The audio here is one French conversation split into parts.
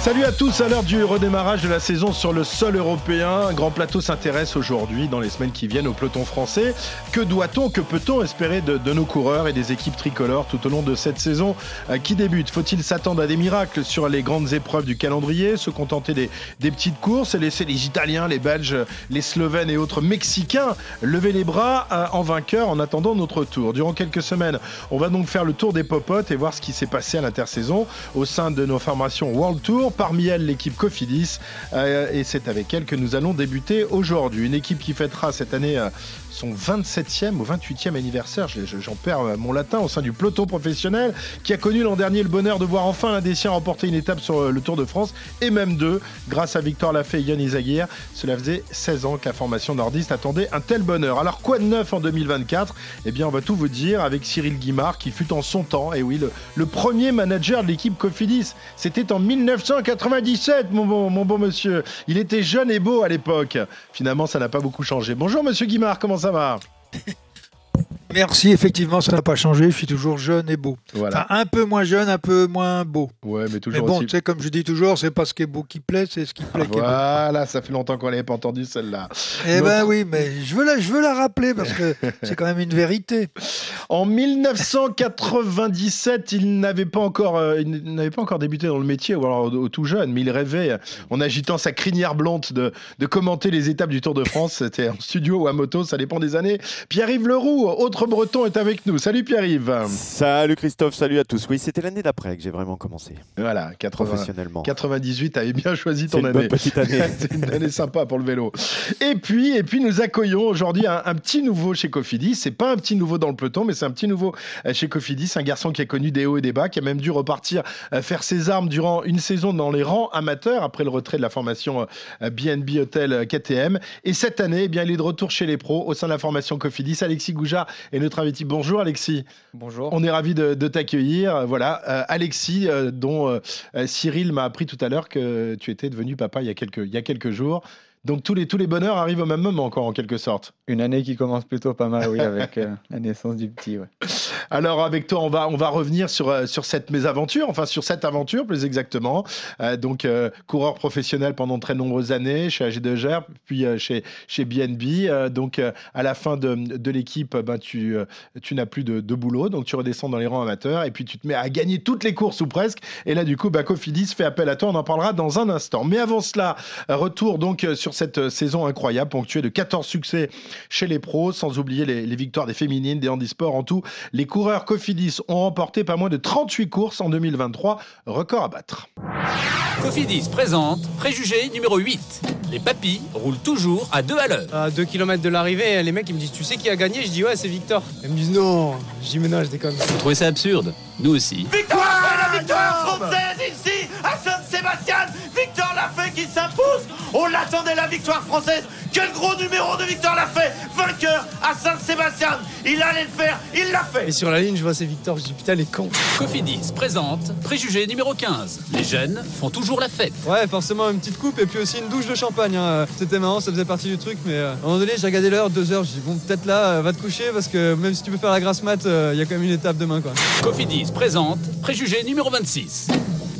Salut à tous, à l'heure du redémarrage de la saison sur le sol européen, un grand plateau s'intéresse aujourd'hui, dans les semaines qui viennent, au peloton français. Que doit-on, que peut-on espérer de, nos coureurs et des équipes tricolores tout au long de cette saison euh, qui débute? Faut-il s'attendre à des miracles sur les grandes épreuves du calendrier, se contenter des, des petites courses et laisser les Italiens, les Belges, les Slovènes et autres Mexicains lever les bras euh, en vainqueur en attendant notre tour? Durant quelques semaines, on va donc faire le tour des popotes et voir ce qui s'est passé à l'intersaison au sein de nos formations World Tour parmi elles l'équipe Cofidis, euh, et c'est avec elle que nous allons débuter aujourd'hui. Une équipe qui fêtera cette année euh, son 27e ou 28e anniversaire, j'en perds euh, mon latin, au sein du peloton professionnel, qui a connu l'an dernier le bonheur de voir enfin l'un des siens remporter une étape sur le Tour de France, et même deux, grâce à Victor Lafay et Yann Izaguirre. Cela faisait 16 ans que la formation nordiste attendait un tel bonheur. Alors quoi de neuf en 2024 Eh bien on va tout vous dire avec Cyril Guimard, qui fut en son temps, et oui, le, premier manager de l'équipe Cofidis. C'était en 1900 97, mon bon, mon bon monsieur. Il était jeune et beau à l'époque. Finalement, ça n'a pas beaucoup changé. Bonjour, monsieur Guimard, comment ça va Merci, effectivement, ça n'a pas changé. Je suis toujours jeune et beau. Voilà. un peu moins jeune, un peu moins beau. Ouais, mais toujours. Mais bon, tu sais, comme je dis toujours, c'est pas ce qui est beau qui plaît, c'est ce qui plaît qui est beau. Voilà, ça fait longtemps qu'on n'avait pas entendu celle-là. Eh ben oui, mais je veux la, je veux la rappeler parce que c'est quand même une vérité. En 1997, il n'avait pas encore, euh, il n'avait pas encore débuté dans le métier, ou alors au, tout jeune, mais il rêvait, en agitant sa crinière blonde, de, de commenter les étapes du Tour de France. C'était en studio ou à moto, ça dépend des années. Pierre-Yves Leroux, autre Breton est avec nous. Salut Pierre-Yves. Salut Christophe, salut à tous. Oui, c'était l'année d'après que j'ai vraiment commencé. Voilà, 80, professionnellement. 98, avais bien choisi ton année. petite année. C'est une année sympa pour le vélo. Et puis, et puis nous accueillons aujourd'hui un, petit nouveau chez Cofidis. C'est pas un petit nouveau dans le peloton, mais c'est un petit nouveau euh, chez Cofidis. Un garçon qui a connu des hauts et des bas, qui a même dû repartir euh, faire ses armes durant une saison dans les rangs amateurs après le retrait de la formation BNB euh, Hotel KTM. Et cette année, eh bien, il est de retour chez les pros au sein de la formation Cofidis. Alexis Goujard est notre invité. Bonjour Alexis. Bonjour. On est ravi de, t'accueillir. Voilà, euh, Alexis, euh, dont euh, Cyril m'a appris tout à l'heure que tu étais devenu papa il y a quelques, il y a quelques jours. Donc tous les, tous les bonheurs arrivent au même moment encore en quelque sorte. Une année qui commence plutôt pas mal, oui, avec la naissance du petit. Ouais. Alors avec toi, on va, on va revenir sur, euh, sur cette mésaventure, enfin sur cette aventure plus exactement. Euh, donc euh, coureur professionnel pendant très nombreuses années chez AG2R, puis chez, chez BNB. donc à la fin de, de l'équipe, ben, tu, tu n'as plus de, de, boulot, donc tu redescends dans les rangs amateurs et puis tu te mets à gagner toutes les courses ou presque. Et là du coup, ben, Cofidis fait appel à toi, on en parlera dans un instant. Mais avant cela, retour donc sur cette saison incroyable ponctuée de 14 succès chez les pros, sans oublier les, les victoires des féminines, des handisports en tout. Les coureurs Cofidis ont remporté pas moins de 38 courses en 2023, record à battre. Cofidis présente Préjugé numéro 8. Les papilles roulent toujours à 2 à l'heure. À 2 km de l'arrivée, les mecs ils me disent Tu sais qui a gagné? Je dis Ouais, c'est Victor. Ils me disent Non. Je dis Mais non, je déconne. Vous trouvez ça absurde? Nous aussi. Victoire La victoire française ici s'impose On l'attendait la victoire française Quel gros numéro de Victor Lafay Vainqueur à Saint-Sébastien Il allait le faire, il l'a fait Et sur la ligne, je vois c'est Victor, je dis putain les cons Cofidis présente Préjugé numéro 15. Les jeunes font toujours la fête. Ouais, forcément une petite coupe et puis aussi une douche de champagne. Hein. C'était marrant, ça faisait partie du truc, mais euh, à un moment donné, j'ai regardé l'heure, deux heures, je dis bon, peut-être là, euh, va te coucher parce que même si tu peux faire la grasse mat, il euh, y a quand même une étape demain quoi. Cofidis présente Préjugé numéro 26.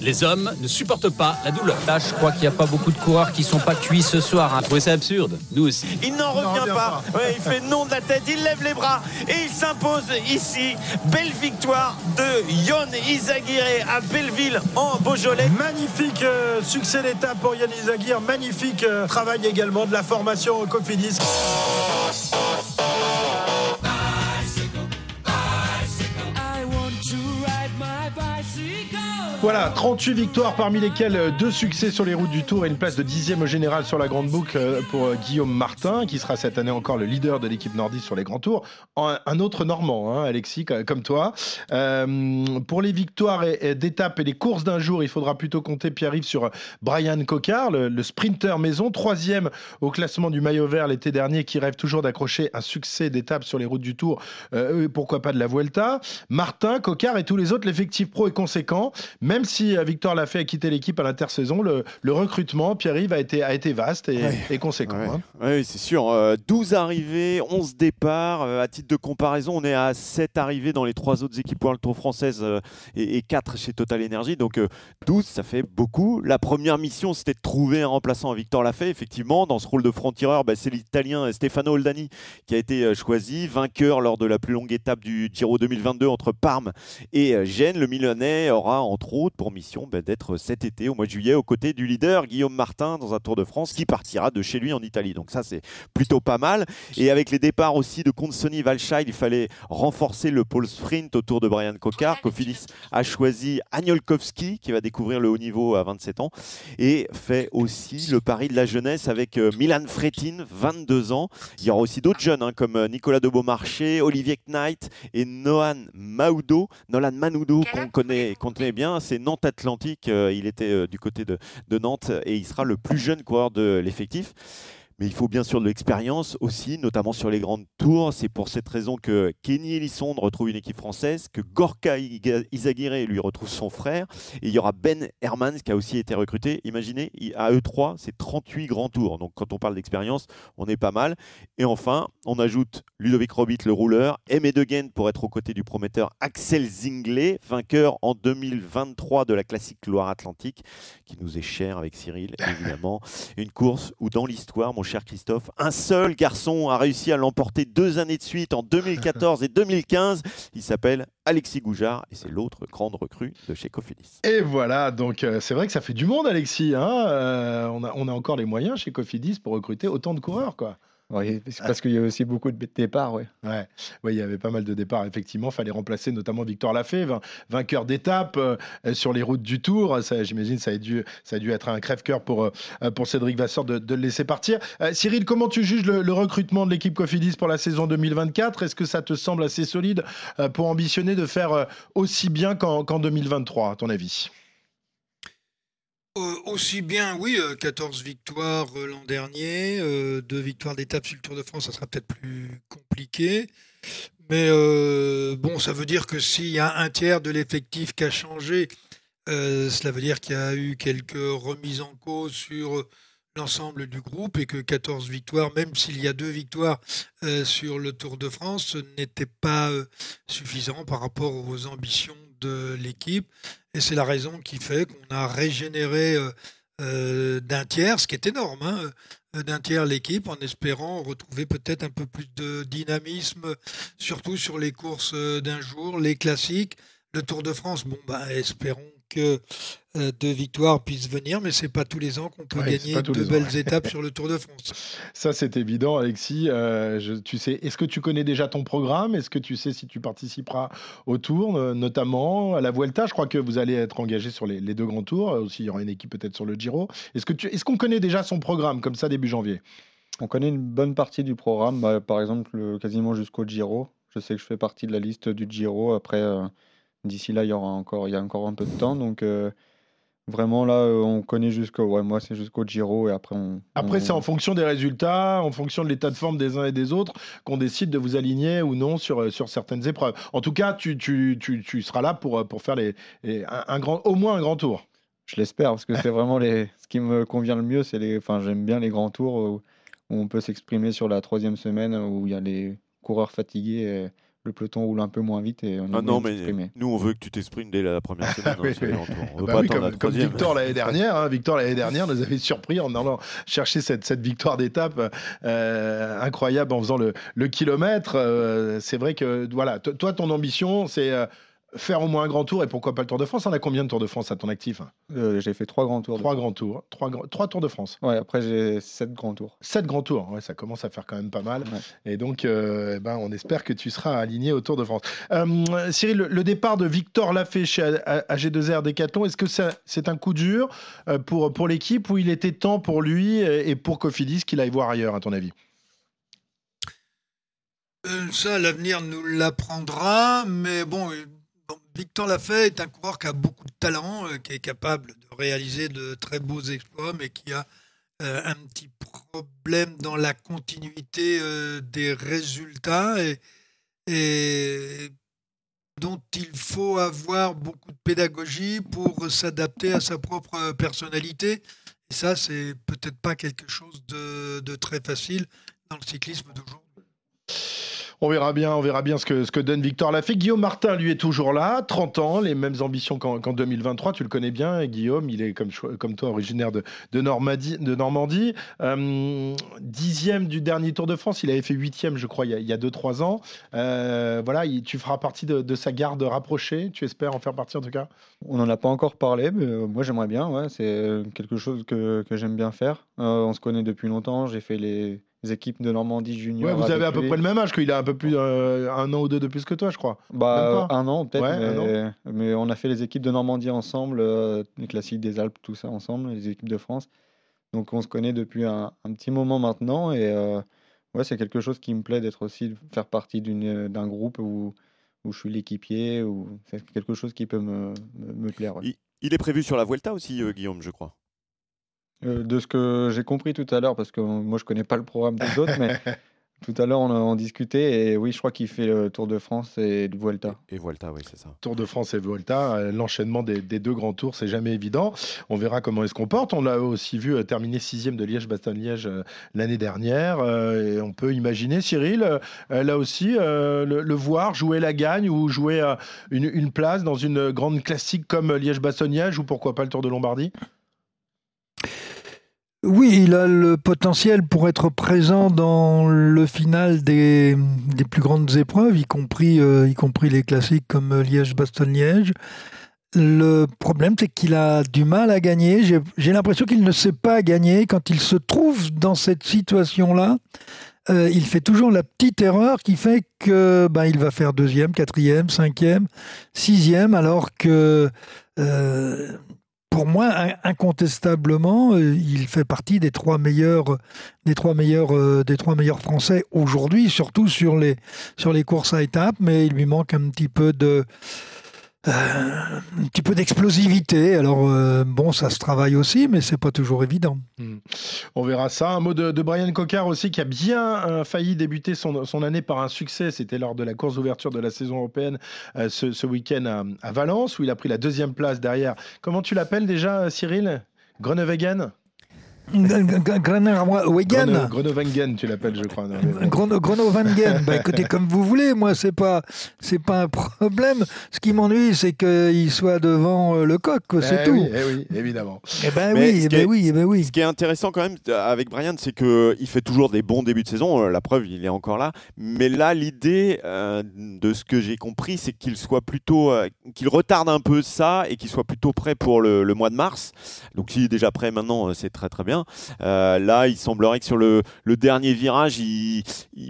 Les hommes ne supportent pas la douleur. Là, je crois qu'il n'y a pas beaucoup de coureurs qui sont pas cuits ce soir. Hein. Vous trouvez ça absurde Nous aussi. Il n'en revient, pas. Ouais, il fait non de la tête, il lève les bras et il s'impose ici. Belle victoire de Yon Izaguirre à Belleville en Beaujolais. Magnifique euh, succès d'étape pour Yon Izaguirre. Magnifique euh, travail également de la formation Cofidis. Voilà, 38 victoires parmi lesquelles euh, deux succès sur les routes du Tour et une place de dixième au général sur la Grande Boucle euh, pour euh, Guillaume Martin, qui sera cette année encore le leader de l'équipe nordiste sur les grands tours. Un autre Normand, hein, Alexis, comme toi. pour les victoires d'étapes et les courses d'un jour, il faudra plutôt compter Pierre-Yves sur Brian Cocard, le, sprinter maison, troisième au classement du maillot vert l'été dernier, qui rêve toujours d'accrocher un succès d'étape sur les routes du Tour, pourquoi pas de la Vuelta. Martin, Cocard et tous les autres, l'effectif pro est conséquent même si Victor l'a fait quitter l'équipe à l'intersaison, le, le, recrutement, Pierre-Yves, a été, a été vaste et, conséquent. Hein. Oui, c'est sûr. 12 arrivées, 11 départs. à titre de comparaison, on est à 7 arrivées dans les trois autres équipes World Tour françaises et, et 4 chez Total Energy. Donc 12, ça fait beaucoup. La première mission, c'était de trouver un remplaçant à Victor Lafay. Effectivement, dans ce rôle de franc-tireur, bah, c'est l'Italien Stefano Oldani qui a été euh, choisi, vainqueur lors de la plus longue étape du Giro 2022 entre Parme et euh, Gênes. Le Milanais aura entre autres pour mission bah, d'être cet été, au mois de juillet, aux côtés du leader Guillaume Martin dans un Tour de France qui partira de chez lui en Italie. Donc ça, c'est plutôt pas mal. Et avec les départs aussi de Consoni Valscheid, il fallait renforcer le pôle sprint autour de Brian Cocard. Cofidis a choisi Agnolkowski qui va découvrir le haut niveau à 27 ans et fait aussi le pari de la jeunesse avec euh, Milan Fretin, 22 ans. Il y aura aussi d'autres jeunes hein, comme euh, Nicolas de Beaumarchais, Olivier Knight et Nolan Maudo. Nolan Manoudo qu'on connaît, connaît bien, c'est Nantes Atlantique. Euh, il était du côté de Nantes et il sera le plus jeune coureur de l'effectif. Mais il faut bien sûr de l'expérience aussi, notamment sur les grandes tours. C'est pour cette raison que Kenny Elisson retrouve une équipe française, que Gorka Izaguirre lui retrouve son frère. Et il y aura Ben Hermans qui a aussi été recruté. Imaginez, à E3, c'est 38 grands tours. Donc quand on parle d'expérience, on est pas mal. Et enfin, on ajoute Ludovic Robit, le rouleur, Aimé Degen pour être aux côtés du prometteur Axel Zinglet, vainqueur en 2023 de la classique Loire-Atlantique, qui nous est cher avec Cyril, évidemment. Une course où dans l'histoire, mon cher Christophe. Un seul garçon a réussi à l'emporter deux années de suite en 2014 et 2015. Il s'appelle Alexis Goujard et c'est l'autre grande recrue de chez Cofidis. Et voilà, donc euh, c'est vrai que ça fait du monde, Alexis. Hein euh, on, a, on a encore les moyens chez Cofidis pour recruter autant de coureurs, quoi. Oui, parce qu'il y a aussi beaucoup de départs, oui. Ouais. il y avait pas mal de départs, effectivement. Il fallait remplacer notamment Victor Lafay, vainqueur d'étape euh, sur les routes du Tour. J'imagine ça a dû, ça a dû être un crève-cœur pour, euh, pour Cédric Vasseur de, le laisser partir. Euh, Cyril, comment tu juges le, recrutement de l'équipe Cofidis pour la saison 2024 Est-ce que ça te semble assez solide pour ambitionner de faire aussi bien qu'en 2023, à ton avis? Euh, aussi bien, oui, 14 euh, victoires euh, l'an dernier, deux victoires d'étape sur le Tour de France, ça sera peut-être plus compliqué. Mais bon, ça veut dire que s'il y a un tiers de l'effectif qui a changé, cela veut dire qu'il y a eu quelques remises en cause sur l'ensemble du groupe et que 14 victoires, même s'il y a deux victoires sur le Tour de France, n'était pas suffisant par rapport aux ambitions de l'équipe. Et c'est la raison qui fait qu'on a régénéré euh, euh, d'un tiers, ce qui est énorme, hein, euh, d'un tiers l'équipe, en espérant retrouver peut-être un peu plus de dynamisme, surtout sur les courses d'un jour, les classiques. Le Tour de France, bon, bah, espérons que euh, de victoires puissent venir, mais c'est pas tous les ans qu'on peut gagner de belles étapes sur le Tour de France. Ça, c'est évident, Alexis. Euh, tu sais, est-ce que tu connais déjà ton programme? Est-ce que tu sais si tu participeras au Tour, notamment à la Vuelta? Je crois que vous allez être engagé sur les, deux grands tours. Aussi, il y aura une équipe peut-être sur le Giro. Est-ce que tu, est-ce qu'on connaît déjà son programme comme ça début janvier? On connaît une bonne partie du programme, bah, par exemple quasiment jusqu'au Giro. Je sais que je fais partie de la liste du Giro. Après. Euh, D'ici là, il y aura encore, il y a encore un peu de temps. Donc, euh, vraiment, là, euh, on connaît jusqu'au. Ouais, moi, c'est jusqu'au Giro et après, on. Après, c'est en fonction des résultats, en fonction de l'état de forme des uns et des autres, qu'on décide de vous aligner ou non sur, euh, sur certaines épreuves. En tout cas, tu, tu, tu, tu seras là pour, pour faire les, un, grand, au moins un grand tour. Je l'espère, parce que c'est vraiment les, ce qui me convient le mieux. C'est les, enfin, j'aime bien les grands tours où, on peut s'exprimer sur la troisième semaine, où il y a les coureurs fatigués. Et le peloton roule un peu moins vite et on ah non, mais nous on veut que tu t'exprimes dès la première semaine. On veut bah pas comme, Victor l'année dernière, hein, Victor l'année dernière nous avait surpris en allant chercher cette, cette victoire d'étape euh, incroyable en faisant le, le kilomètre. Euh, c'est vrai que voilà, toi ton ambition c'est euh, faire au moins un grand tour et pourquoi pas le Tour de France? On a combien de Tours de France à ton actif? Euh, J'ai fait trois grands tours. Trois grands tours. Trois, trois Tours de France. Ouais, après j'ai sept grands tours. Sept grands tours, ouais, ça commence à faire quand même pas mal. Et donc, euh, eh ben, on espère que tu seras aligné au Tour de France. Euh, Cyril, le, départ de Victor Lafay chez AG2R Decathlon, est-ce que c'est un coup dur pour, pour l'équipe ou il était temps pour lui et pour Cofidis qu'il aille voir ailleurs, à ton avis? Ça, l'avenir nous l'apprendra, mais bon, Victor Lafay est un coureur qui a beaucoup de talent, euh, qui est capable de réaliser de très beaux exploits, mais qui a euh, un petit problème dans la continuité euh, des résultats. Et, dont il faut avoir beaucoup de pédagogie pour s'adapter à sa propre personnalité. Et ça, c'est peut-être pas quelque chose de, de très facile dans le cyclisme d'aujourd'hui. On verra bien, on verra bien ce que, ce que donne Victor Lafay. Guillaume Martin, lui, est toujours là, 30 ans, les mêmes ambitions qu'en 2023. Tu le connais bien, Guillaume. Il est comme, toi, originaire de, Normandie. Euh, dixième du dernier Tour de France. Il avait fait huitième, je crois, il y a 2-3 ans. Euh, voilà, tu feras partie de, sa garde rapprochée. Tu espères en faire partie, en tout cas? On n'en a pas encore parlé, mais euh, moi, j'aimerais bien. C'est quelque chose que, que j'aime bien faire. on se connaît depuis longtemps. J'ai fait les équipes de Normandie junior. Ouais, vous avez à peu près le même âge, qu'il a un peu plus euh, un an ou deux de plus que toi, je crois. Bah un an peut-être, mais, on a fait les équipes de Normandie ensemble, euh, les classiques des Alpes, tout ça ensemble, les équipes de France. Donc on se connaît depuis un, petit moment maintenant et euh, ouais, c'est quelque chose qui me plaît d'être aussi faire partie d'un groupe où, où je suis l'équipier, ou c'est quelque chose qui peut me, me, plaire. Il, il, est prévu sur la Vuelta aussi, Guillaume, je crois. Euh, de ce que j'ai compris tout à l'heure, parce que moi je connais pas le programme des autres, mais tout à l'heure on en discutait et oui, je crois qu'il fait le Tour de France et le Vuelta. Et, Vuelta, oui, c'est ça. Tour de France et Vuelta, euh, l'enchaînement des, deux grands tours, c'est jamais évident. On verra comment il se comporte. On l'a aussi vu euh, terminer sixième de Liège-Bastogne-Liège l'année dernière. Et on peut imaginer, Cyril, là aussi, le, voir jouer la gagne ou jouer une, une place dans une grande classique comme Liège-Bastogne-Liège ou pourquoi pas le Tour de Lombardie? Oui, il a le potentiel pour être présent dans le final des, plus grandes épreuves, y compris, euh, les classiques comme Liège-Bastogne-Liège. Le problème, c'est qu'il a du mal à gagner. J'ai l'impression qu'il ne sait pas gagner. Quand il se trouve dans cette situation-là, euh, il fait toujours la petite erreur qui fait que ben, il va faire deuxième, quatrième, cinquième, sixième, alors que euh, pour moi, incontestablement, euh, il fait partie des trois meilleurs, des trois meilleurs, euh, des trois meilleurs Français aujourd'hui, surtout sur les sur les courses à étapes. Mais il lui manque un petit peu de euh, un petit peu d'explosivité. Alors bon, ça se travaille aussi, mais c'est pas toujours évident. Hmm. On verra ça. Un mot de, Brian Cocard aussi, qui a bien failli débuter son, année par un succès. C'était lors de la course d'ouverture de la saison européenne ce, ce week-end à, Valence, où il a pris la deuxième place derrière. Comment tu l'appelles déjà, Cyril? Groenewegen? Groenewegen. Groenewegen, tu l'appelles, je crois. Groenewegen. bah, écoutez, comme vous voulez, moi, c'est pas, c'est pas un problème. Ce qui m'ennuie, c'est qu'il soit devant euh, le coq, c'est eh tout. Oui, eh oui, évidemment. Eh ben oui, eh ben oui, eh ben oui. Ce qui est intéressant quand même avec Brian, c'est qu'il fait toujours des bons débuts de saison. Euh, la preuve, il est encore là. Mais là, l'idée euh, de ce que j'ai compris, c'est qu'il soit plutôt, qu'il retarde un peu ça et qu'il soit plutôt prêt pour le, le mois de mars. Donc, s'il est déjà prêt maintenant, c'est très très bien. Euh, là, il semblerait que sur le, dernier virage, ils,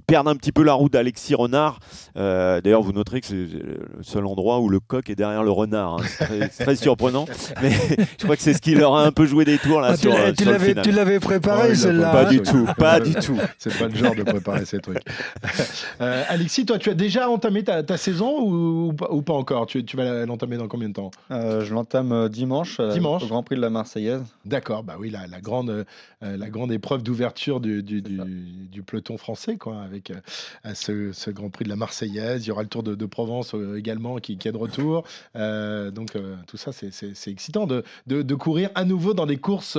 perdent un petit peu la route d'Alexis Renard. Euh, d'ailleurs, vous noterez que c'est le seul endroit où le coq est derrière le renard. Hein. C'est très, surprenant. Mais je crois que c'est ce qui leur a un peu joué des tours là ah, sur, tu l'avais préparé celle-là. Pas du tout, pas du tout. C'est pas le genre de préparer ces trucs. Euh, Alexis, toi, tu as déjà entamé ta, saison ou, pas encore? Tu, vas l'entamer dans combien de temps? Je l'entame dimanche, dimanche, au Grand Prix de la Marseillaise. D'accord, bah oui, la, la grande euh, la grande épreuve d'ouverture du, peloton français, quoi, avec euh, ce, Grand Prix de la Marseillaise. Il y aura le Tour de, Provence euh, également qui, est de retour. donc tout ça, c'est excitant de, courir à nouveau dans des courses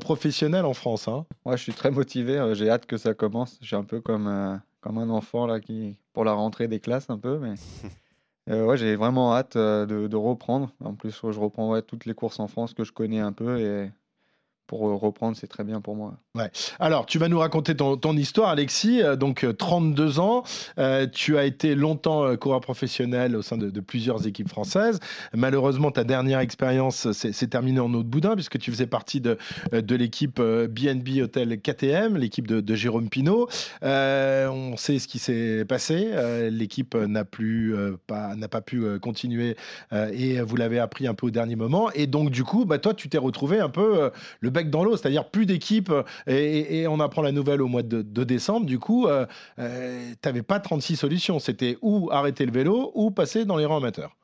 professionnelles en France. Hein. je suis très motivé. J'ai hâte que ça commence. Je suis un peu comme, comme un enfant là qui pour la rentrée des classes un peu, mais. ouais, j'ai vraiment hâte de, reprendre. En plus, je reprends toutes les courses en France que je connais un peu et pour euh, reprendre, c'est très bien pour moi. Ouais. Alors, tu vas nous raconter ton, histoire, Alexis. Euh, donc, 32 euh, ans, tu as été longtemps coureur professionnel au sein de, plusieurs équipes françaises. Malheureusement, ta dernière expérience s'est terminée en eau de boudin puisque tu faisais partie de, l'équipe BNB Hotel KTM, l'équipe de, Jérôme Pinault. on sait ce qui s'est passé. l'équipe n'a plus pas n'a pas pu continuer et vous l'avez appris un peu au dernier moment. Et donc, du coup, bah, toi, tu t'es retrouvé un peu le dans l'eau, c'est-à-dire plus d'équipes. Euh, et, on apprend la nouvelle au mois de, décembre. Du coup, euh, euh tu n'avais pas 36 solutions. C'était ou arrêter le vélo ou passer dans les rangs amateurs.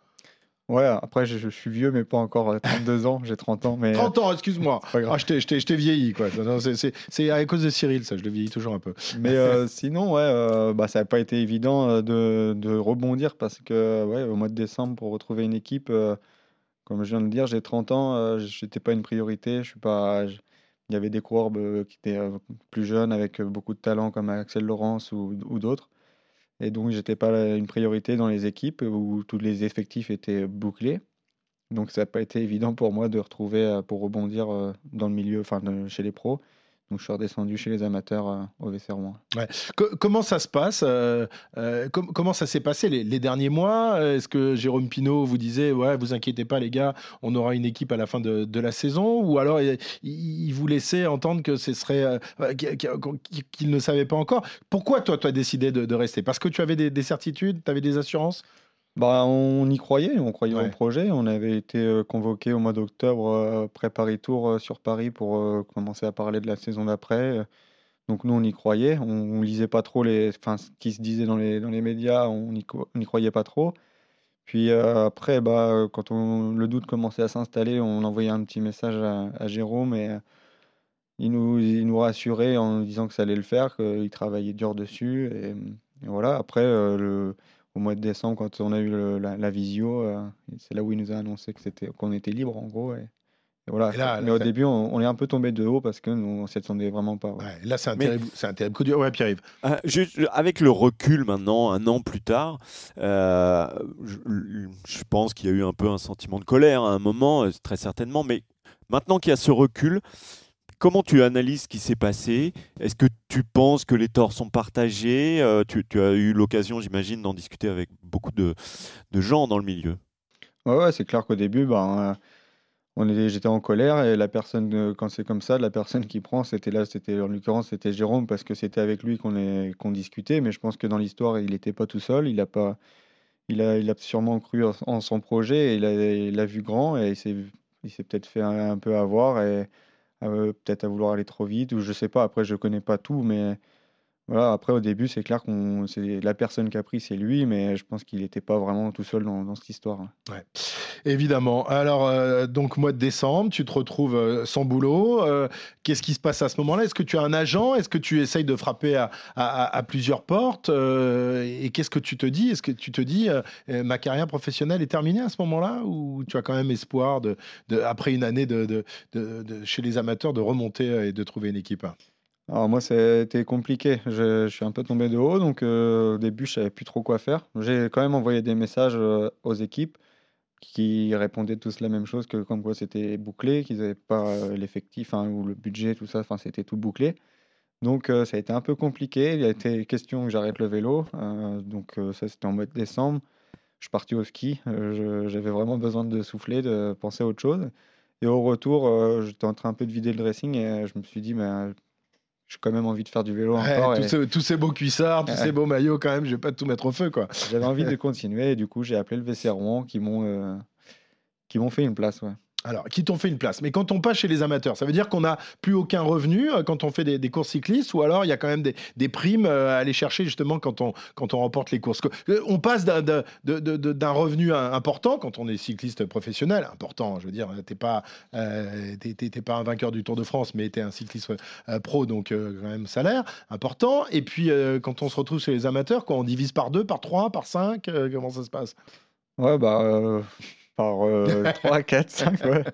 Ouais, après, je, je suis vieux, mais pas encore euh, 32 ans. J'ai 30 ans. Mais, 30 ans, excuse-moi. Ah, je t'ai- vieilli, quoi. C'est- à cause de Cyril, ça, je le vieillis toujours un peu. Mais euh, sinon, ouais, euh, bah, ça n'a pas été évident euh, de, de rebondir parce que ouais, au mois de décembre, pour retrouver une équipe, euh, comme je viens de le dire, j'ai 30 ans, euh, je n'étais pas une priorité. Je suis pas, je- Il y avait des coureurs euh, qui étaient euh, plus jeunes avec euh, beaucoup de talent comme Axel Laurence ou, d'autres. Et donc, j'étais pas la- une priorité dans les équipes où tous les effectifs étaient bouclés. Donc, ça n'a pas été évident pour moi de retrouver, euh, pour rebondir euh, dans le milieu, enfin, chez les pros. Donc, je suis redescendu chez les amateurs euh, au VC Rouen. Co- comment ça se passe euh, euh, com- Comment ça s'est passé les, derniers mois? Est-ce que Jérôme Pinault vous disait Ouais, vous inquiétez pas, les gars, on aura une équipe à la fin de, la saison Ou alors il, vous laissait entendre que ce serait. qu'il ne savait pas encore? Pourquoi toi, tu as décidé de, de rester? Parce que tu avais des, des certitudes Tu avais des assurances? Bah, on y croyait, on croyait Ouais. au projet. On avait été euh, convoqué au mois d'octobre euh, pré-Paris Tour euh, sur Paris pour commencer à parler de la saison d'après. Donc nous, on y croyait. On, on lisait pas trop les, enfin, ce qui se disait dans les, dans les médias, on n'y croyait pas trop. Puis euh, après, bah, quand on, le doute commençait à s'installer, on envoyait un petit message à, à Jérôme et euh, il nous, il nous rassurait en nous disant que ça allait le faire, qu'il travaillait dur dessus. Et, et voilà, après, euh, le, au mois de décembre, quand on a eu le- la, la visio, euh, c'est là où il nous a annoncé que c'était, qu'on était libre en gros. Et, et voilà. Et là, Mais là, au ça- début, on, on est un peu tombé de haut parce que nous, on s'y attendait vraiment pas. ouais. Ouais, Là, c'est un, Mais- terrible- c'est un terrible coup dur. Ouais, Pierre-Yves. Ah, juste, avec le recul maintenant, un an plus tard, euh, je, je pense qu'il y a eu un peu un sentiment de colère à un moment, euh, très certainement, mais maintenant qu'il y a ce recul, comment tu analyses ce qui s'est passé? Est-ce que tu penses que les torts sont partagés? Euh, tu, as eu l'occasion, j'imagine, d'en discuter avec beaucoup de, gens dans le milieu. Ouais, ouais, c'est clair qu'au début, ben, euh, on j'étais en colère et la personne, euh, quand c'est comme ça, la personne qui prend, c'était là, c'était en l'occurrence, c'était Jérôme parce que c'était avec lui qu'on discutait. Mais je pense que dans l'histoire, il n'était pas tout seul. Il a pas, il a, sûrement cru en, son projet et il a, il a vu grand et il s'est, peut-être fait un, peu avoir peut-être à vouloir aller trop vite ou je sais pas. Après, je connais pas tout, mais voilà. Après, au début, c'est clair qu'on, c'est la personne qui a pris, c'est lui, mais je pense qu'il n'était pas vraiment tout seul dans, cette histoire. hein. Évidemment. Alors, euh, donc, mois de décembre, tu te retrouves euh, sans boulot. Euh, Qu'est-ce qui se passe à ce moment-là? Est-ce que tu as un agent? Est-ce que tu essayes de frapper à, plusieurs portes? Et qu'est-ce que tu te dis? Est-ce que tu te dis, ma carrière professionnelle est terminée à ce moment-là? Ou tu as quand même espoir, de, de- après une année de, de- de- chez les amateurs, de remonter et de trouver une équipe Alors moi, c'était compliqué. Je, suis un peu tombé de haut, donc euh, au début, je savais plus trop quoi faire. J'ai quand même envoyé des messages euh, aux équipes qui répondaient tous la même chose que comme quoi c'était bouclé, qu'ils n'avaient pas euh, l'effectif hein, ou le budget, tout ça. Enfin, c'était tout bouclé. Donc ça a été un peu compliqué. Il a été question que j'arrête le vélo. donc ça, c'était en mois de décembre. Je suis parti au ski. J'avais vraiment besoin de souffler, de penser à autre chose. Et au retour, j'étais en train un peu de vider le dressing et je me suis dit, mais euh, j'ai quand même envie de faire du vélo Ouais, encore. tous, et ces, tous ces beaux cuissards, tous Ouais. ces beaux maillots, quand même, je vais pas tout mettre au feu, quoi. J'avais envie de continuer et du coup, j'ai appelé le VC Rouen qui m'ont euh, qui m'ont fait une place. Ouais. Alors, qui t'ont fait une place? Mais quand on passe chez les amateurs, ça veut dire qu'on n'a plus aucun revenu euh, quand on fait des, courses cyclistes ou alors il y a quand même des, primes euh, à aller chercher justement quand on, quand on remporte les courses? Euh, On passe d'un revenu important quand on est cycliste professionnel, important, je veux dire, t'es pas, t'es- pas un vainqueur du Tour de France, mais t'es un cycliste pro, donc quand même salaire important. Et puis quand on se retrouve chez les amateurs, quoi, on divise par deux, par trois, par cinq, comment ça se passe? Ouais, bah, euh, par 3, 4, 5, ouais.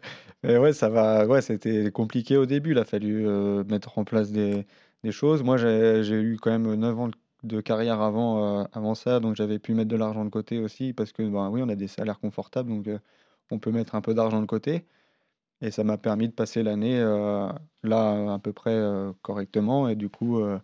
Mais ouais, ça va. Ouais, c'était compliqué au début. Il a fallu euh, mettre en place des, des choses. Moi, j'ai eu quand même 9 ans de- carrière avant, euh, avant ça, donc j'avais pu mettre de l'argent de côté aussi parce que, bah, oui, on a des salaires confortables, donc euh, on peut mettre un peu d'argent de côté. Et ça m'a permis de passer l'année euh, là à peu près euh, correctement. Et du coup, euh,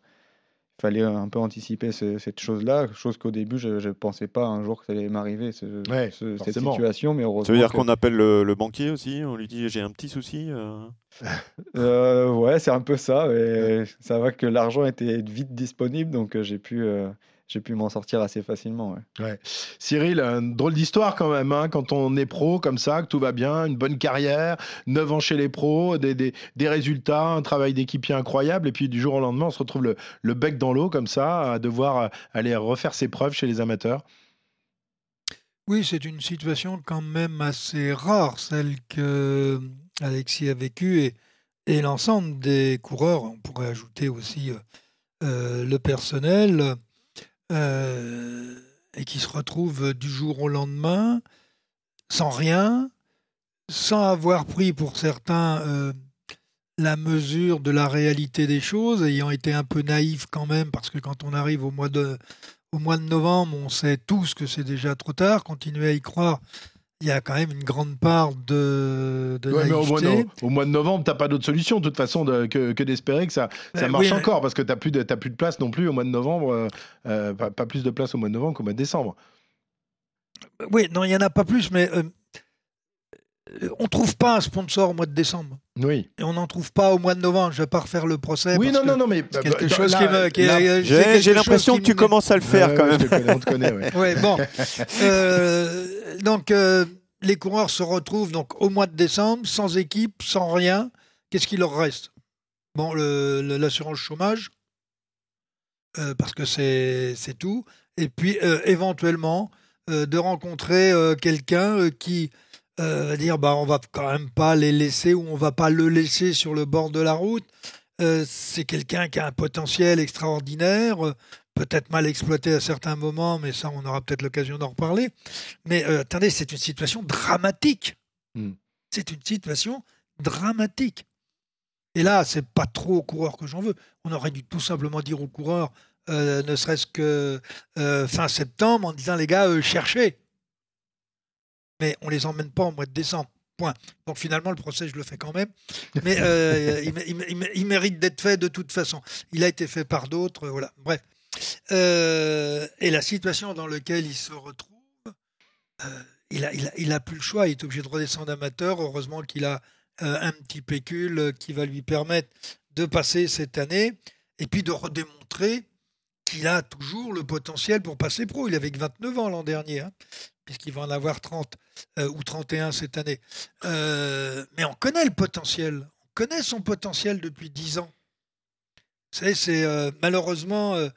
fallait un peu anticiper ce- cette chose-là, chose qu'au début, je ne pensais pas un jour que ça allait m'arriver, ce- Ouais, ce- cette situation. Mais Ça heureusement. veut dire qu'on appelle le, le banquier aussi On lui dit j'ai un petit souci euh. Euh, ouais, c'est un peu ça. Et ça va que l'argent était vite disponible, donc euh, j'ai pu, euh, j'ai pu m'en sortir assez facilement. ouais. Ouais. Cyril, une drôle d'histoire quand même, hein, quand on est pro comme ça, que tout va bien, une bonne carrière, 9 ans chez les pros, des, des- des résultats, un travail d'équipier incroyable, et puis du jour au lendemain, on se retrouve le, le bec dans l'eau comme ça, à devoir euh, aller refaire ses preuves chez les amateurs. Oui, c'est une situation quand même assez rare, celle que Alexis a vécue et, et l'ensemble des coureurs. On pourrait ajouter aussi euh, euh, le personnel euh, et qui se retrouvent du jour au lendemain sans rien, sans avoir pris pour certains euh, la mesure de la réalité des choses, ayant été un peu naïf quand même, parce que quand on arrive au mois de, au mois de novembre, on sait tous que c'est déjà trop tard. Continuer à y croire, il y a quand même une grande part de, de Ouais, mais au, mois de, naïveté. au mois de novembre, t'as pas d'autre solution, de toute façon, de- que, que d'espérer que ça, ça marche oui, mais- encore, parce que t'as plus, de- plus de place non plus au mois de novembre, euh, euh, pas, pas plus de place au mois de novembre qu'au mois de décembre. Oui, non, il n'y en a pas plus, mais euh, on trouve pas un sponsor au mois de décembre. Oui. Et on n'en trouve pas au mois de novembre. Je vais pas refaire le procès. Oui, parce non, que non, non, mais c'est quelque bah, chose là, qui me- qui est- J'ai l'impression qui que tu me- commences à le faire quand même. je te connais, on te connaît, ouais. Ouais, bon. Euh, donc, euh, les coureurs se retrouvent donc au mois de décembre, sans équipe, sans rien. Qu'est-ce qu'il leur reste? Bon, l'assurance chômage, euh, parce que c'est c'est tout. Et puis, euh, éventuellement, euh, de rencontrer euh, quelqu'un euh, qui euh, va dire bah, on va quand même pas les laisser ou on va pas le laisser sur le bord de la route. Euh, c'est quelqu'un qui a un potentiel extraordinaire, euh, peut-être mal exploité à certains moments, mais ça, on aura peut-être l'occasion d'en reparler. Mais euh, attendez, c'est une situation dramatique. Hmm. C'est une situation dramatique. Et là, c'est pas trop aux coureurs que j'en veux. On aurait dû tout simplement dire aux coureurs, ne serait-ce que fin septembre, en disant les gars, cherchez. Mais on les emmène pas au mois de décembre. Point. Donc finalement, le procès, je le fais quand même. Mais euh, il, mé- il mé- il mé- il mérite d'être fait de toute façon. Il a été fait par d'autres. Voilà. Bref. Euh, et la situation dans laquelle il se retrouve, euh, il a, il, a, il a plus le choix. Il est obligé de redescendre amateur. Heureusement qu'il a un petit pécule qui va lui permettre de passer cette année et puis de redémontrer qu'il a toujours le potentiel pour passer pro. Il avait que 29 ans l'an dernier, hein, puisqu'il va en avoir 30 euh, ou 31 cette année. Euh, mais on connaît le potentiel. On connaît son potentiel depuis 10 ans. Vous savez, c'est euh, malheureusement, euh,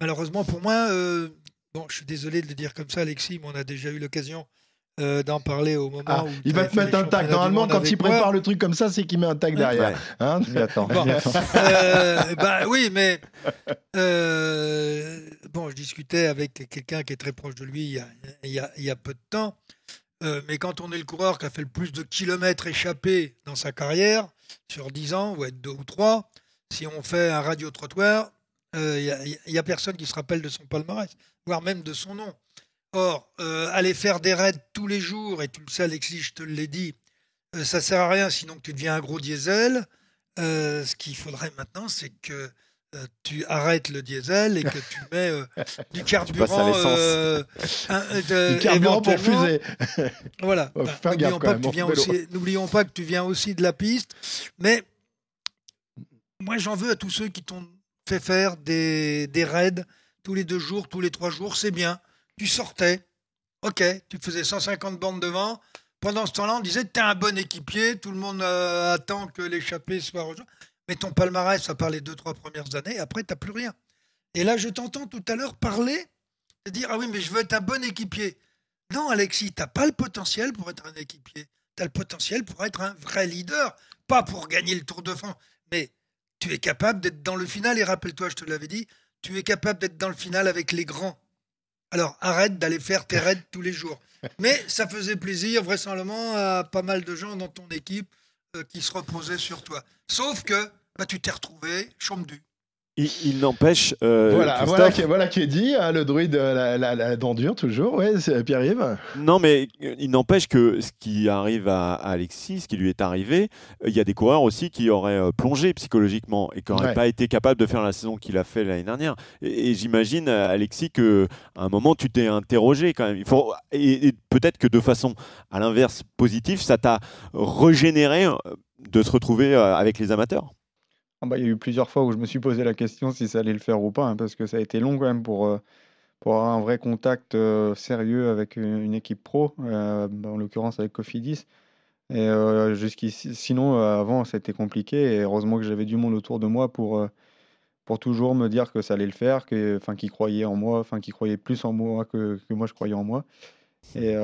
malheureusement pour moi, euh, bon, je suis désolé de le dire comme ça, Alexis, mais on a déjà eu l'occasion euh, d'en parler au moment Ah, où il va te mettre un tag. Normalement, quand il moi. prépare le truc comme ça, c'est qu'il met un tag derrière. Hein attends, Bon. Euh, bah oui, mais euh, bon, je discutais avec quelqu'un qui est très proche de lui il y a, il y a- il y a peu de temps. Euh, mais quand on est le coureur qui a fait le plus de kilomètres échappés dans sa carrière, sur 10 ans, ou être deux ou trois, si on fait un radio-trottoir, euh, il n'y a, personne qui se rappelle de son palmarès, voire même de son nom. Or, euh, aller faire des raids tous les jours, et tu le sais, Alexis, je te l'ai dit, euh, ça sert à rien sinon que tu deviens un gros diesel. Euh, ce qu'il faudrait maintenant, c'est que euh, tu arrêtes le diesel et que tu mets euh, du carburant. euh, un- Du carburant pour fuser. Voilà. N'oublions pas, que tu en viens aussi- n'oublions pas que tu viens aussi de la piste. Mais moi, j'en veux à tous ceux qui t'ont fait faire des, des raids tous les deux jours, tous les trois jours. C'est bien. Tu sortais. Ok, tu faisais 150 bornes devant. Pendant ce temps-là, on disait tu es un bon équipier. Tout le monde euh, attend que l'échappée soit rejointe. Mais ton palmarès, à part les deux, trois premières années, après, tu n'as plus rien. Et là, je t'entends tout à l'heure parler, de dire Ah oui, mais je veux être un bon équipier. Non, Alexis, tu n'as pas le potentiel pour être un équipier. Tu as le potentiel pour être un vrai leader, pas pour gagner le Tour de France. Mais tu es capable d'être dans le final, et rappelle-toi, je te l'avais dit, tu es capable d'être dans le final avec les grands. Alors arrête d'aller faire tes raids tous les jours. Mais ça faisait plaisir, vraisemblablement, à pas mal de gens dans ton équipe euh, qui se reposaient sur toi. Sauf que bah, tu t'es retrouvé chaume du. Il, il n'empêche. euh, Voilà, qui, voilà qui est dit, hein, le druide, euh, la, la, la dent dure, toujours, ouais, c'est Pierre-Yves. Non, mais euh, il n'empêche que ce qui arrive à, à Alexis, ce qui lui est arrivé, il y a des coureurs aussi qui auraient plongé psychologiquement et qui n'auraient Ouais. pas été capables de faire la saison qu'il a fait l'année dernière. Et, et j'imagine, Alexis, que à un moment, tu t'es interrogé quand même. Il faut, et, et peut-être que de façon, à l'inverse, positive, ça t'a régénéré de se retrouver avec les amateurs. Ah bah, il y a eu plusieurs fois où je me suis posé la question si ça allait le faire ou pas, hein, parce que ça a été long quand même pour, euh, pour avoir un vrai contact euh, sérieux avec une, équipe pro, euh, en l'occurrence avec Cofidis. Et jusqu'ici, sinon, avant, c'était compliqué, et heureusement que j'avais du monde autour de moi pour, pour toujours me dire que ça allait le faire, que, enfin, qu'ils croyaient en moi, enfin, qu'ils croyaient plus en moi que, que moi je croyais en moi. Et,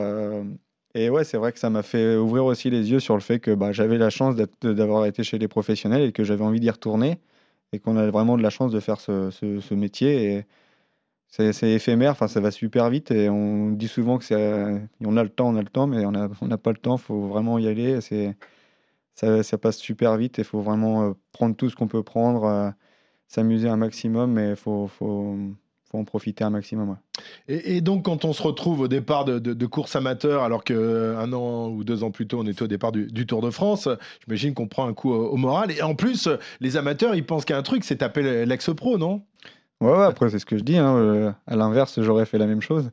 et ouais, c'est vrai que ça m'a fait ouvrir aussi les yeux sur le fait que bah, j'avais la chance d'avoir été chez les professionnels et que j'avais envie d'y retourner et qu'on a vraiment de la chance de faire ce, métier. Et c'est éphémère, enfin, ça va super vite et on dit souvent que on a le temps, on a le temps, mais on n'a pas le temps, il faut vraiment y aller. Ça, passe super vite et il faut vraiment euh, prendre tout ce qu'on peut prendre, euh, s'amuser un maximum, mais il faut, en profiter un maximum. ouais. Et, et donc, quand on se retrouve au départ de, de, de course amateur, alors qu'un an ou deux ans plus tôt, on était au départ du, du Tour de France, j'imagine qu'on prend un coup au, au moral. Et en plus, les amateurs, ils pensent qu'il y a un truc, c'est taper l'ex-pro, non? Ouais, ouais, après, c'est ce que je dis. hein, euh, à l'inverse, j'aurais fait la même chose.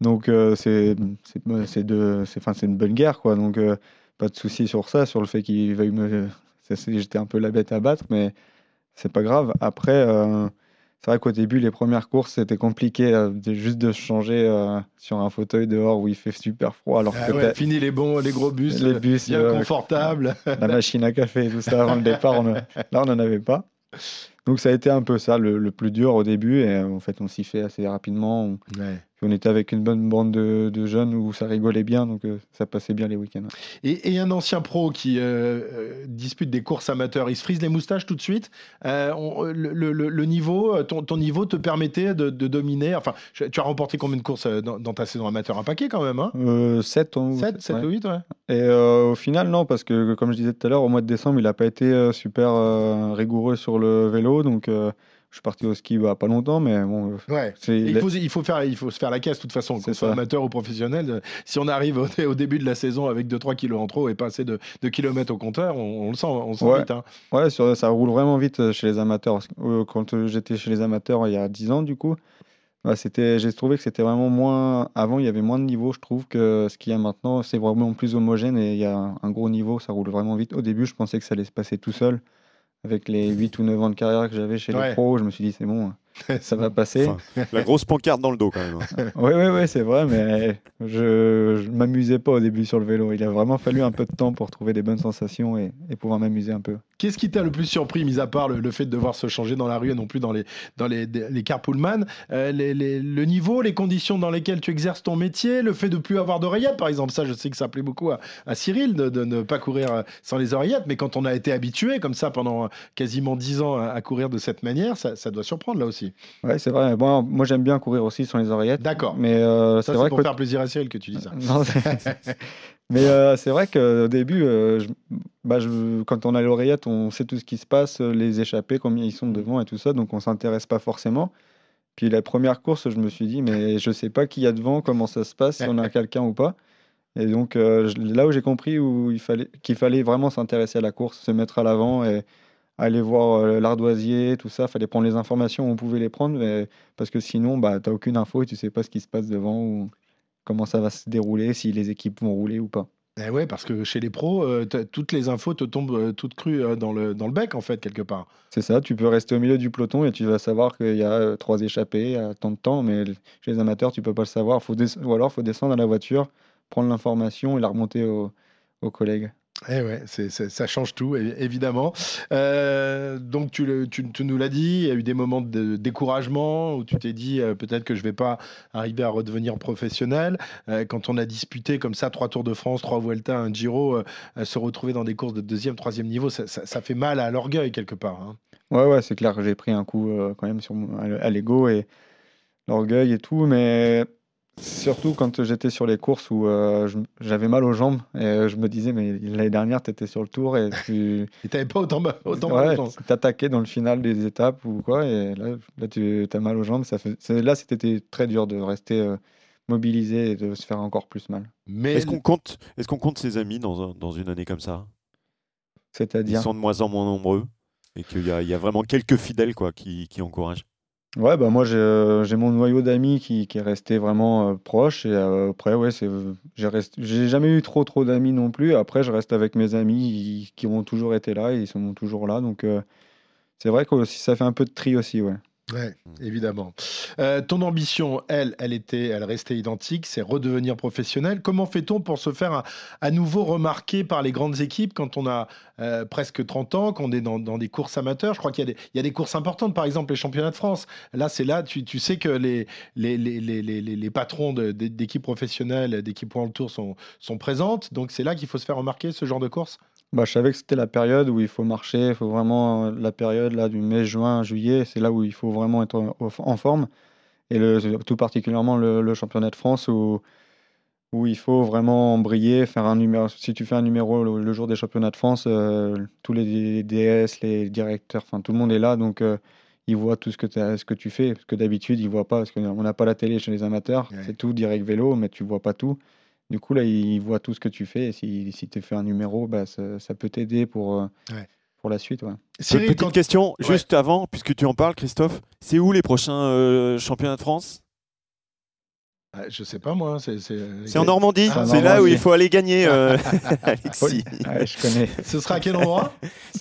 Donc, euh, c'est une bonne guerre, quoi. Donc, euh, pas de souci sur ça, sur le fait qu'il veuille me. J'étais un peu la bête à battre, mais c'est pas grave. Après, euh, c'est vrai qu'au début, les premières courses, c'était compliqué euh, de, juste de se changer euh, sur un fauteuil dehors où il fait super froid. Alors Ah que ouais, Fini les bons, les gros bus, les bus, bien euh, confortables. la machine à café et tout ça avant le départ, on a- là on n'en avait pas. Donc ça a été un peu ça le, le plus dur au début et en fait on s'y fait assez rapidement. On, Ouais. Puis on était avec une bonne bande de, de jeunes où ça rigolait bien donc euh, ça passait bien les week-ends. Et, et un ancien pro qui euh, euh, dispute des courses amateurs, il se frise les moustaches tout de suite. Euh, on- le, le- le- le niveau, ton, ton niveau te permettait de, de dominer. Enfin, tu as remporté combien de courses dans, dans ta saison amateur? Un paquet quand même, hein? Euh, 7, ou 7, 7 ouais. ou 8, ouais. Et au final non parce que comme je disais tout à l'heure au mois de décembre il n'a pas été super rigoureux sur le vélo donc je suis parti au ski bah, pas longtemps mais bon Ouais. Il faut, il, faut faire, il faut se faire la caisse de toute façon, qu'on soit amateur ou professionnel. Si on arrive au, au début de la saison avec 2-3 kilos en trop et pas assez de, de kilomètres au compteur, on, on le sent, on sent Ouais. vite. hein. Ouais, sur- ça roule vraiment vite euh, chez les amateurs. Euh, Quand euh, j'étais chez les amateurs il y a 10 ans, du coup, ouais, c'était, j'ai trouvé que c'était vraiment moins. Avant, il y avait moins de niveau, je trouve, que ce qu'il y a maintenant. C'est vraiment plus homogène et il y a un, un gros niveau, ça roule vraiment vite. Au début, je pensais que ça allait se passer tout seul. Avec les 8 ou 9 ans de carrière que j'avais chez Ouais. les pros, je me suis dit, c'est bon, ça va passer. Enfin, la grosse pancarte dans le dos quand même. hein. Oui, oui, oui, c'est vrai, mais je, je m'amusais pas au début sur le vélo. Il a vraiment fallu un peu de temps pour trouver des bonnes sensations et, et pouvoir m'amuser un peu. Qu'est-ce qui t'a le plus surpris, mis à part le, le fait de devoir se changer dans la rue et non plus dans les, dans les, les carpoolman euh, les- les- Le niveau, les conditions dans lesquelles tu exerces ton métier, le fait de plus avoir d'oreillettes, par exemple? Ça, je sais que ça plaît beaucoup à, à Cyril de, de ne pas courir euh, sans les oreillettes, mais quand on a été habitué comme ça pendant quasiment 10 ans à, à courir de cette manière, ça, ça doit surprendre là aussi. Ouais, c'est vrai. Bon, moi, j'aime bien courir aussi sans les oreillettes. D'accord. Mais euh, Ça, c'est vrai pour que faire plaisir à Cyril que tu dis ça. Non, Mais euh, c'est vrai qu'au début, euh, je- bah, je- quand on a l'oreillette, on sait tout ce qui se passe, les échappés, combien ils sont devant et tout ça, donc on s'intéresse pas forcément. Puis la première course, je me suis dit, mais je sais pas qui y a devant, comment ça se passe, si on a quelqu'un ou pas. Et donc euh, là où j'ai compris où il fallait qu'il fallait vraiment s'intéresser à la course, se mettre à l'avant et aller voir euh, l'ardoisier, tout ça, fallait prendre les informations, où on pouvait les prendre, mais- parce que sinon, bah, tu n'as aucune info et tu sais pas ce qui se passe devant ou comment ça va se dérouler, si les équipes vont rouler ou pas. Eh ouais, parce que chez les pros, euh, toutes les infos te tombent euh, toutes crues euh, dans le, dans le bec, en fait, quelque part. C'est ça, tu peux rester au milieu du peloton et tu vas savoir qu'il y a trois échappés à tant de temps, mais chez les amateurs, tu peux pas le savoir. Faut Ou alors, il faut descendre à la voiture, prendre l'information et la remonter au- aux collègues. Eh ouais, ça change tout, évidemment. Euh, donc, tu, nous l'as dit, il y a eu des moments de découragement où tu t'es dit euh, peut-être que je vais pas arriver à redevenir professionnel. Euh, quand on a disputé comme ça trois Tours de France, trois Vuelta, un Giro, se retrouver dans des courses de deuxième, troisième niveau, ça, fait mal à l'orgueil quelque part. hein. Ouais, ouais, c'est clair j'ai pris un coup quand même sur, à l'ego et l'orgueil et tout, mais surtout quand j'étais sur les courses où euh, j'avais mal aux jambes et euh, je me disais, mais l'année dernière, tu étais sur le tour et tu Et t'avais pas autant, autant mal aux ouais, jambes. t'attaquais dans le final des étapes ou quoi, et là, là tu as mal aux jambes. Ça fait... Là, c'était très dur de rester euh, mobilisé et de se faire encore plus mal. Mais Est-ce qu'on compte, est-ce qu'on compte ses amis dans, un- dans une année comme ça? Ils C'est-à-dire. sont de moins en moins nombreux et qu'il y, a- il y a vraiment quelques fidèles quoi, qui, qui encouragent. Ouais, bah moi j'ai euh, j'ai mon noyau d'amis qui, qui est resté vraiment euh, proche et euh, après ouais j'ai jamais eu trop trop d'amis non plus. Après je reste avec mes amis qui ont toujours été là et ils sont toujours là donc c'est vrai que ça fait un peu de tri aussi ouais. Ouais, évidemment. Euh, ton ambition, elle, elle était, elle restait identique, c'est redevenir professionnel. Comment fait-on pour se faire à, à nouveau remarquer par les grandes équipes quand on a euh, presque 30 ans, qu'on est dans, dans des courses amateurs? Je crois qu'il y, a des- il y a des courses importantes, par exemple les championnats de France. Là, c'est là, tu, tu sais que les, les, les, les, les, les- les patrons d'équipes professionnelles, d'équipes World Tour sont, sont présentes. Donc c'est là qu'il faut se faire remarquer ce genre de course? Bah, je savais que c'était la période où il faut marcher, il faut vraiment euh, la période là du mai, juin, juillet, c'est là où il faut vraiment être en, en forme. Et le, tout particulièrement le, le championnat de France où, où il faut vraiment briller, faire un numéro. Si tu fais un numéro le, le jour des championnats de France, euh, tous les DS, les directeurs, enfin tout le monde est là, donc euh, ils voient tout ce que, t'as- ce que tu fais. Parce que d'habitude, ils voient pas, parce qu'on n'a pas la télé chez les amateurs, Ouais. c'est tout direct vélo, mais tu vois pas tout. Du coup, là, ils voient tout ce que tu fais. Et si, si tu fais un numéro, bah, ça, ça peut t'aider pour, euh, Ouais. pour la suite. Ouais. Cyril, Petite quand- question, Ouais. juste avant, puisque tu en parles, Christophe. C'est où les prochains euh, championnats de France? Je sais pas moi. C'est c'est- C'est en Normandie. Ah, c'est là où il faut aller gagner, euh, Alexis. Ouais, je connais. Ce sera à quel endroit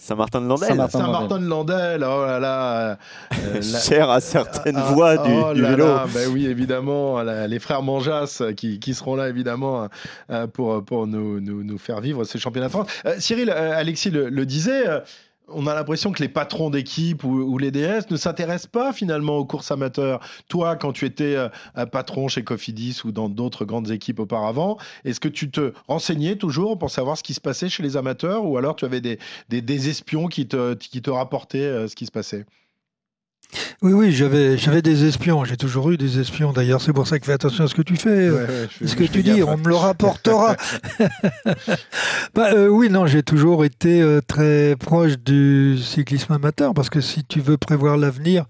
Saint-Martin-de-Landelle. Saint-Martin. Saint-Martin-de-Landelle. Oh là là. euh, la- Cher à certaines Ah, voies du, oh du là vélo. là, ben oui, évidemment, la- les frères Manjas euh, qui, qui seront là, évidemment, euh, pour, pour nous, nous, nous faire vivre ces championnats de France. Euh, Cyril, euh, Alexis le, le disait, euh, on a l'impression que les patrons d'équipe ou, les DS ne s'intéressent pas finalement aux courses amateurs. Toi, quand tu étais euh, un patron chez Cofidis ou dans d'autres grandes équipes auparavant, est-ce que tu te renseignais toujours pour savoir ce qui se passait chez les amateurs ou alors tu avais des, des, des espions qui te, qui te rapportaient euh, ce qui se passait? Oui, oui, j'avais, j'avais des espions. J'ai toujours eu des espions. D'ailleurs, c'est pour ça que fais attention à ce que tu fais. Ouais, ouais, je fais- ce que tu dis, on me le rapportera. bah, euh, oui, non, j'ai toujours été euh, très proche du cyclisme amateur parce que si tu veux prévoir l'avenir,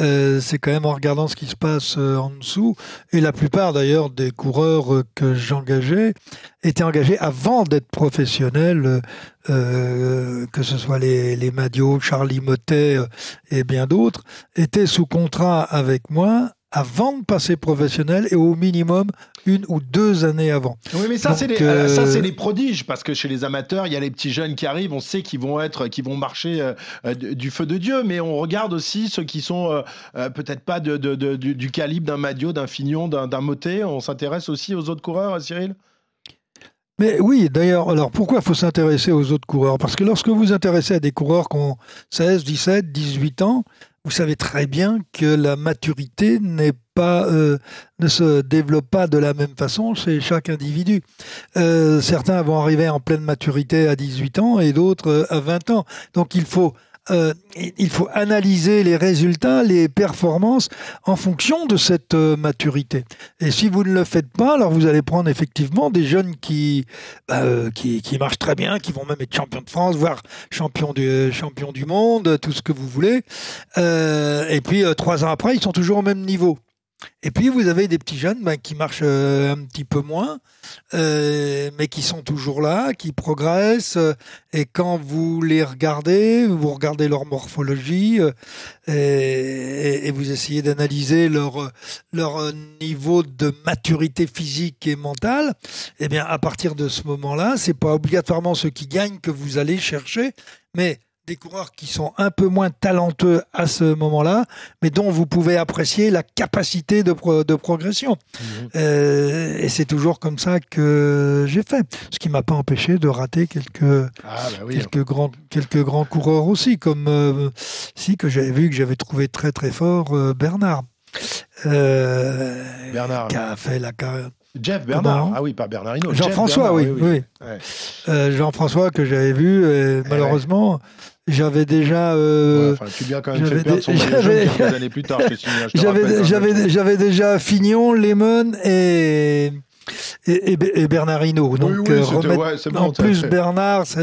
euh, c'est quand même en regardant ce qui se passe euh, en dessous. Et la plupart d'ailleurs des coureurs euh, que j'engageais étaient engagés avant d'être professionnels, que ce soit les, les Madio, Charlie Motet euh, et bien d'autres, étaient sous contrat avec moi avant de passer professionnel et au minimum une ou deux années avant. Oui, mais ça, Donc, c'est les, euh, ça, c'est les prodiges, parce que chez les amateurs, il y a les petits jeunes qui arrivent, on sait qu'ils vont être, vont marcher euh, euh, du feu de Dieu, mais on regarde aussi ceux qui sont euh, euh, peut-être pas de, de- de- du, du calibre d'un Madio, d'un Fignon, d'un Motet. On s'intéresse aussi aux autres coureurs, Cyril? Mais oui, d'ailleurs, alors pourquoi faut s'intéresser aux autres coureurs? Parce que lorsque vous vous intéressez à des coureurs qui ont 16, 17, 18 ans, vous savez très bien que la maturité euh, ne se développe pas de la même façon chez chaque individu. Euh, certains vont arriver en pleine maturité à 18 ans et d'autres euh, à 20 ans. Donc il faut euh, il faut analyser les résultats, les performances en fonction de cette euh, maturité. Et si vous ne le faites pas, alors vous allez prendre effectivement des jeunes qui, bah, euh, qui, marchent très bien, qui vont même être champions de France, voire champions du, champions du monde, tout ce que vous voulez. Et puis trois ans après, ils sont toujours au même niveau. Et puis vous avez des petits jeunes ben, qui marchent euh, un petit peu moins, euh, mais qui sont toujours là, qui progressent. euh, et quand vous les regardez, vous regardez leur morphologie euh, et, et vous essayez d'analyser leur leur niveau de maturité physique et mentale. Eh bien, à partir de ce moment-là, c'est pas obligatoirement ceux qui gagnent que vous allez chercher, mais des coureurs qui sont un peu moins talentueux à ce moment-là, mais dont vous pouvez apprécier la capacité de, pro- de progression. Euh, et c'est toujours comme ça que j'ai fait. Ce qui m'a pas empêché de rater quelques, Ah, bah oui. quelques, grands, quelques grands coureurs aussi, comme euh, si que j'avais vu que j'avais trouvé très très fort euh, Bernard. Bernard. qui a fait la carrière. Jeff Bernard. Ah oui, pas Bernard Hinault. Jeff Jean-François, oui, oui. Ouais. Euh, Jean-François que j'avais vu, et Eh malheureusement, j'avais déjà. euh, Ouais, enfin, tu quand même fait perdre son quelques années plus tard. j'avais déjà Fignon, Lemon et, et, et- et Bernard Hinault. Donc, oui, euh, remettre ouais, c'est bon, en plus fait. Bernard, ça,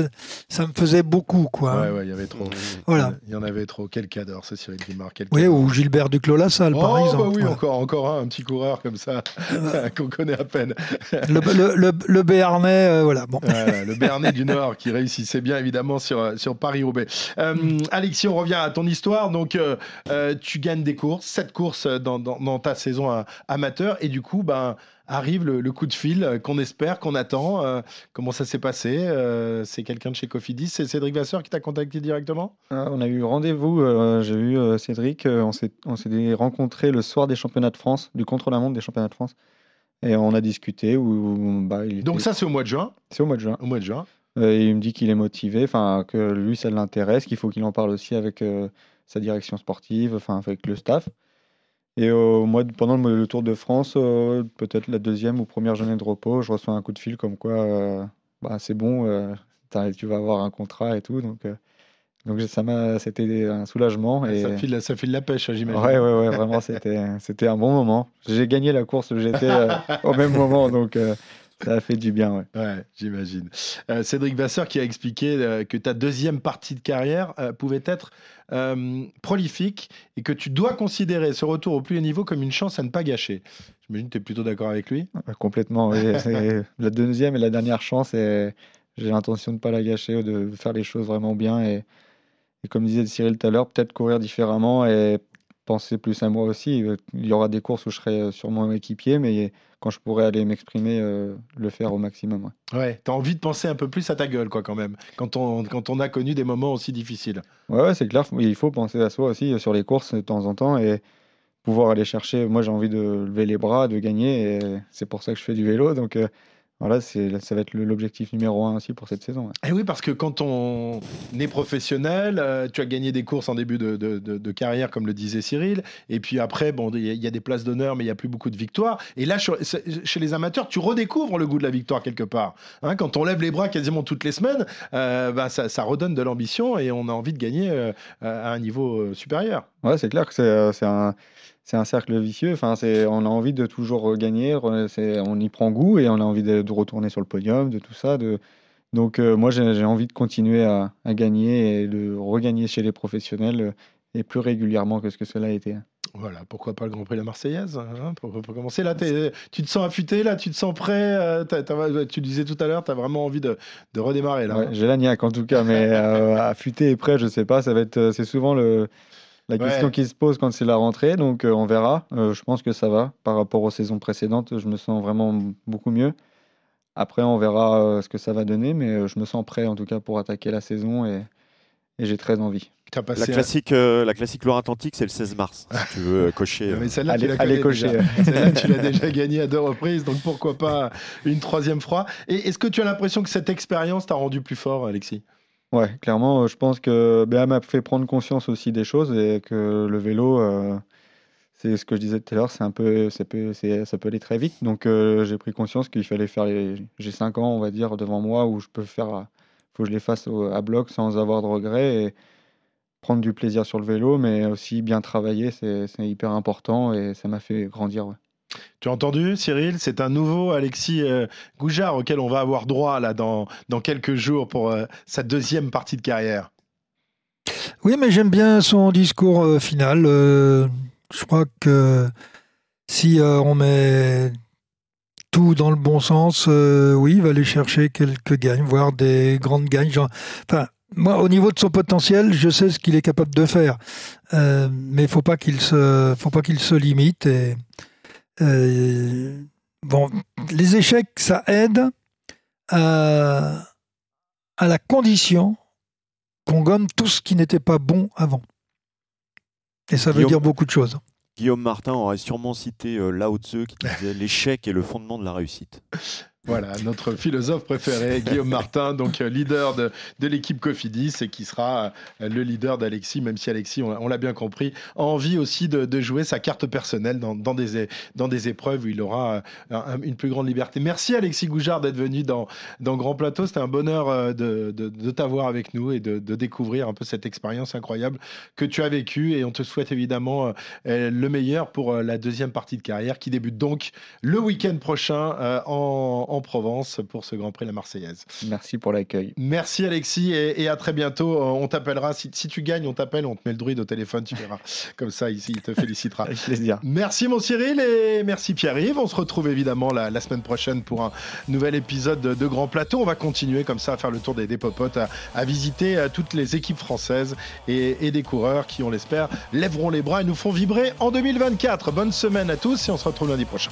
ça me faisait beaucoup, quoi. Ouais, ouais, il y avait trop. Voilà. Il y en avait trop. Quel cadre, ce Cyril Guimard. Quel Oui, ou Gilbert Duclos-Lassalle, par oh, exemple. bah oui, voilà. encore, encore un, un petit coureur comme ça, qu'on connaît à peine. Le, le, le, le Béarnais, euh, voilà. Bon. Voilà, le Béarnais du Nord qui réussissait bien évidemment sur, euh, sur Paris-Roubaix. Euh, Alexis, on revient à ton histoire. Donc, euh, euh, tu gagnes des courses, sept courses dans, dans, dans ta saison euh, amateur, et du coup, ben, arrive le, le coup de fil euh, qu'on espère, qu'on attend. Euh, comment ça s'est passé Euh, C'est quelqu'un de chez Cofidis C'est Cédric Vasseur qui t'a contacté directement? Ah, on a eu rendez-vous, euh, j'ai eu Cédric, on s'est on s'est rencontrés le soir des championnats de France, du contre-la-montre des championnats de France. Et on a discuté. Où, bah, il Donc ça, c'est au mois de juin? c'est au mois de juin. Au mois de juin. Et il me dit qu'il est motivé, que lui ça l'intéresse, qu'il faut qu'il en parle aussi avec sa direction sportive, avec le staff. Et au mois de- pendant le, le Tour de France, euh, peut-être la deuxième ou première journée de repos, je reçois un coup de fil comme quoi euh, bah, c'est bon, euh, tu vas avoir un contrat et tout. Donc, euh, donc ça m'a, c'était un soulagement. Et... Ça, file, ça file la pêche, hein, j'imagine. Ouais, ouais, ouais, vraiment, c'était, c'était un bon moment. J'ai gagné la course euh, au même moment, donc euh, ça a fait du bien, ouais. Ouais, j'imagine. Euh, Cédric Vasseur qui a expliqué euh, que ta deuxième partie de carrière euh, pouvait être prolifique et que tu dois considérer ce retour au plus haut niveau comme une chance à ne pas gâcher. J'imagine que tu es plutôt d'accord avec lui. Ouais, Complètement, oui. La deuxième et la dernière chance et j'ai l'intention de ne pas la gâcher, de faire les choses vraiment bien et, et comme disait Cyril tout à l'heure, peut-être courir différemment et penser plus à moi aussi. Il y aura des courses où je serai sûrement équipier, mais quand je pourrai aller m'exprimer, euh, le faire au maximum. ouais. Ouais, tu as envie de penser un peu plus à ta gueule, quoi, quand même, quand on, quand on a connu des moments aussi difficiles. Ouais, ouais, c'est clair, il faut penser à soi aussi euh, sur les courses de temps en temps et pouvoir aller chercher. Moi, j'ai envie de lever les bras, de gagner et c'est pour ça que je fais du vélo. Donc euh, voilà, c'est, ça va être l'objectif numéro un aussi pour cette saison. ouais. Et oui, parce que quand on est professionnel, euh, tu as gagné des courses en début de, de- de- de carrière, comme le disait Cyril, et puis après, bon, il y, a- il y a des places d'honneur, mais il n'y a plus beaucoup de victoires. Et là, sur- chez les amateurs, tu redécouvres le goût de la victoire quelque part. Hein, quand on lève les bras quasiment toutes les semaines, euh, bah, ça, ça redonne de l'ambition et on a envie de gagner euh, à un niveau supérieur. Ouais, c'est clair que c'est c'est un, c'est un cercle vicieux. Enfin, c'est, on a envie de toujours euh, gagner, c'est, on y prend goût et on a envie de, de retourner sur le podium, de tout ça. De... Donc, euh, moi, j'ai, j'ai envie de continuer à, à gagner et de regagner chez les professionnels euh, et plus régulièrement que ce que cela a été. Voilà, pourquoi pas le Grand Prix de la Marseillaise hein, pour, pour commencer. Là, tu te sens affûté, là, tu te sens prêt. euh, t'as- t'as- tu le disais tout à l'heure, tu as vraiment envie de, de redémarrer là. Ouais, j'ai la niaque en tout cas, mais euh, affûté et prêt, je sais pas. Ça va être, c'est souvent le, la Ouais. question qui se pose quand c'est la rentrée, donc euh, on verra. Euh, je pense que ça va par rapport aux saisons précédentes. Je me sens vraiment beaucoup mieux. Après, on verra euh, ce que ça va donner, mais euh, je me sens prêt en tout cas pour attaquer la saison et, et j'ai très envie. La classique, euh, la classique Loire-Atlantique, c'est le 16 mars, si tu veux cocher. Euh. Mais celle-là, tu Allez- la allez connais cocher. déjà. Celle-là, tu l'as déjà gagnée à deux reprises, donc pourquoi pas une troisième fois. Et est-ce que tu as l'impression que cette expérience t'a rendu plus fort, Alexis? Ouais, clairement, euh, je pense que BA m'a fait prendre conscience aussi des choses et que le vélo, euh, c'est ce que je disais tout à l'heure, c'est un peu, ça peut, ça peut aller très vite. Donc euh, j'ai pris conscience qu'il fallait faire les. J'ai 5 ans, on va dire, devant moi où je peux faire. faut que je les fasse à bloc sans avoir de regrets et prendre du plaisir sur le vélo, mais aussi bien travailler, c'est c'est hyper important et ça m'a fait grandir. ouais. Tu as entendu, Cyril? C'est un nouveau Alexis euh, Goujard auquel on va avoir droit là dans, dans quelques jours pour euh, sa deuxième partie de carrière. Oui, mais j'aime bien son discours euh, final. Je crois que si on met tout dans le bon sens, oui, il va aller chercher quelques gagnes, voire des grandes gagnes. Genre- Enfin, moi, au niveau de son potentiel, je sais ce qu'il est capable de faire, mais faut pas qu'il faut pas qu'il se limite. Et euh, bon, les échecs, ça aide à, à la condition qu'on gomme tout ce qui n'était pas bon avant. Et ça veut Guillaume- dire beaucoup de choses. Guillaume Martin aurait sûrement cité euh, Lao Tzu qui disait l'échec est le fondement de la réussite. Voilà, notre philosophe préféré, Guillaume Martin, donc euh, leader de, l'équipe Cofidis et qui sera euh, le leader d'Alexis, même si Alexis, on, l'a bien compris, a envie aussi de, jouer sa carte personnelle dans, des, épreuves où il aura euh, un- une plus grande liberté. Merci Alexis Goujard d'être venu dans, Grand Plateau. C'était un bonheur de, t'avoir avec nous et de, de découvrir un peu cette expérience incroyable que tu as vécue. Et on te souhaite évidemment le meilleur pour la deuxième partie de carrière qui débute donc le week-end prochain en, en Provence pour ce Grand Prix de la Marseillaise. Merci pour l'accueil. Merci Alexis et, et à très bientôt. Euh, On t'appellera. Si, si tu gagnes, on t'appelle, on te met le druide au téléphone, tu verras. Comme ça, ici, il te félicitera. Avec plaisir. Merci mon Cyril et merci Pierre-Yves. On se retrouve évidemment la, la semaine prochaine pour un nouvel épisode de, de Grand Plateau. On va continuer comme ça à faire le tour des, des popotes, à, à visiter euh, toutes les équipes françaises et, et des coureurs qui, on l'espère, lèveront les bras et nous font vibrer en 2024. Bonne semaine à tous et on se retrouve lundi prochain.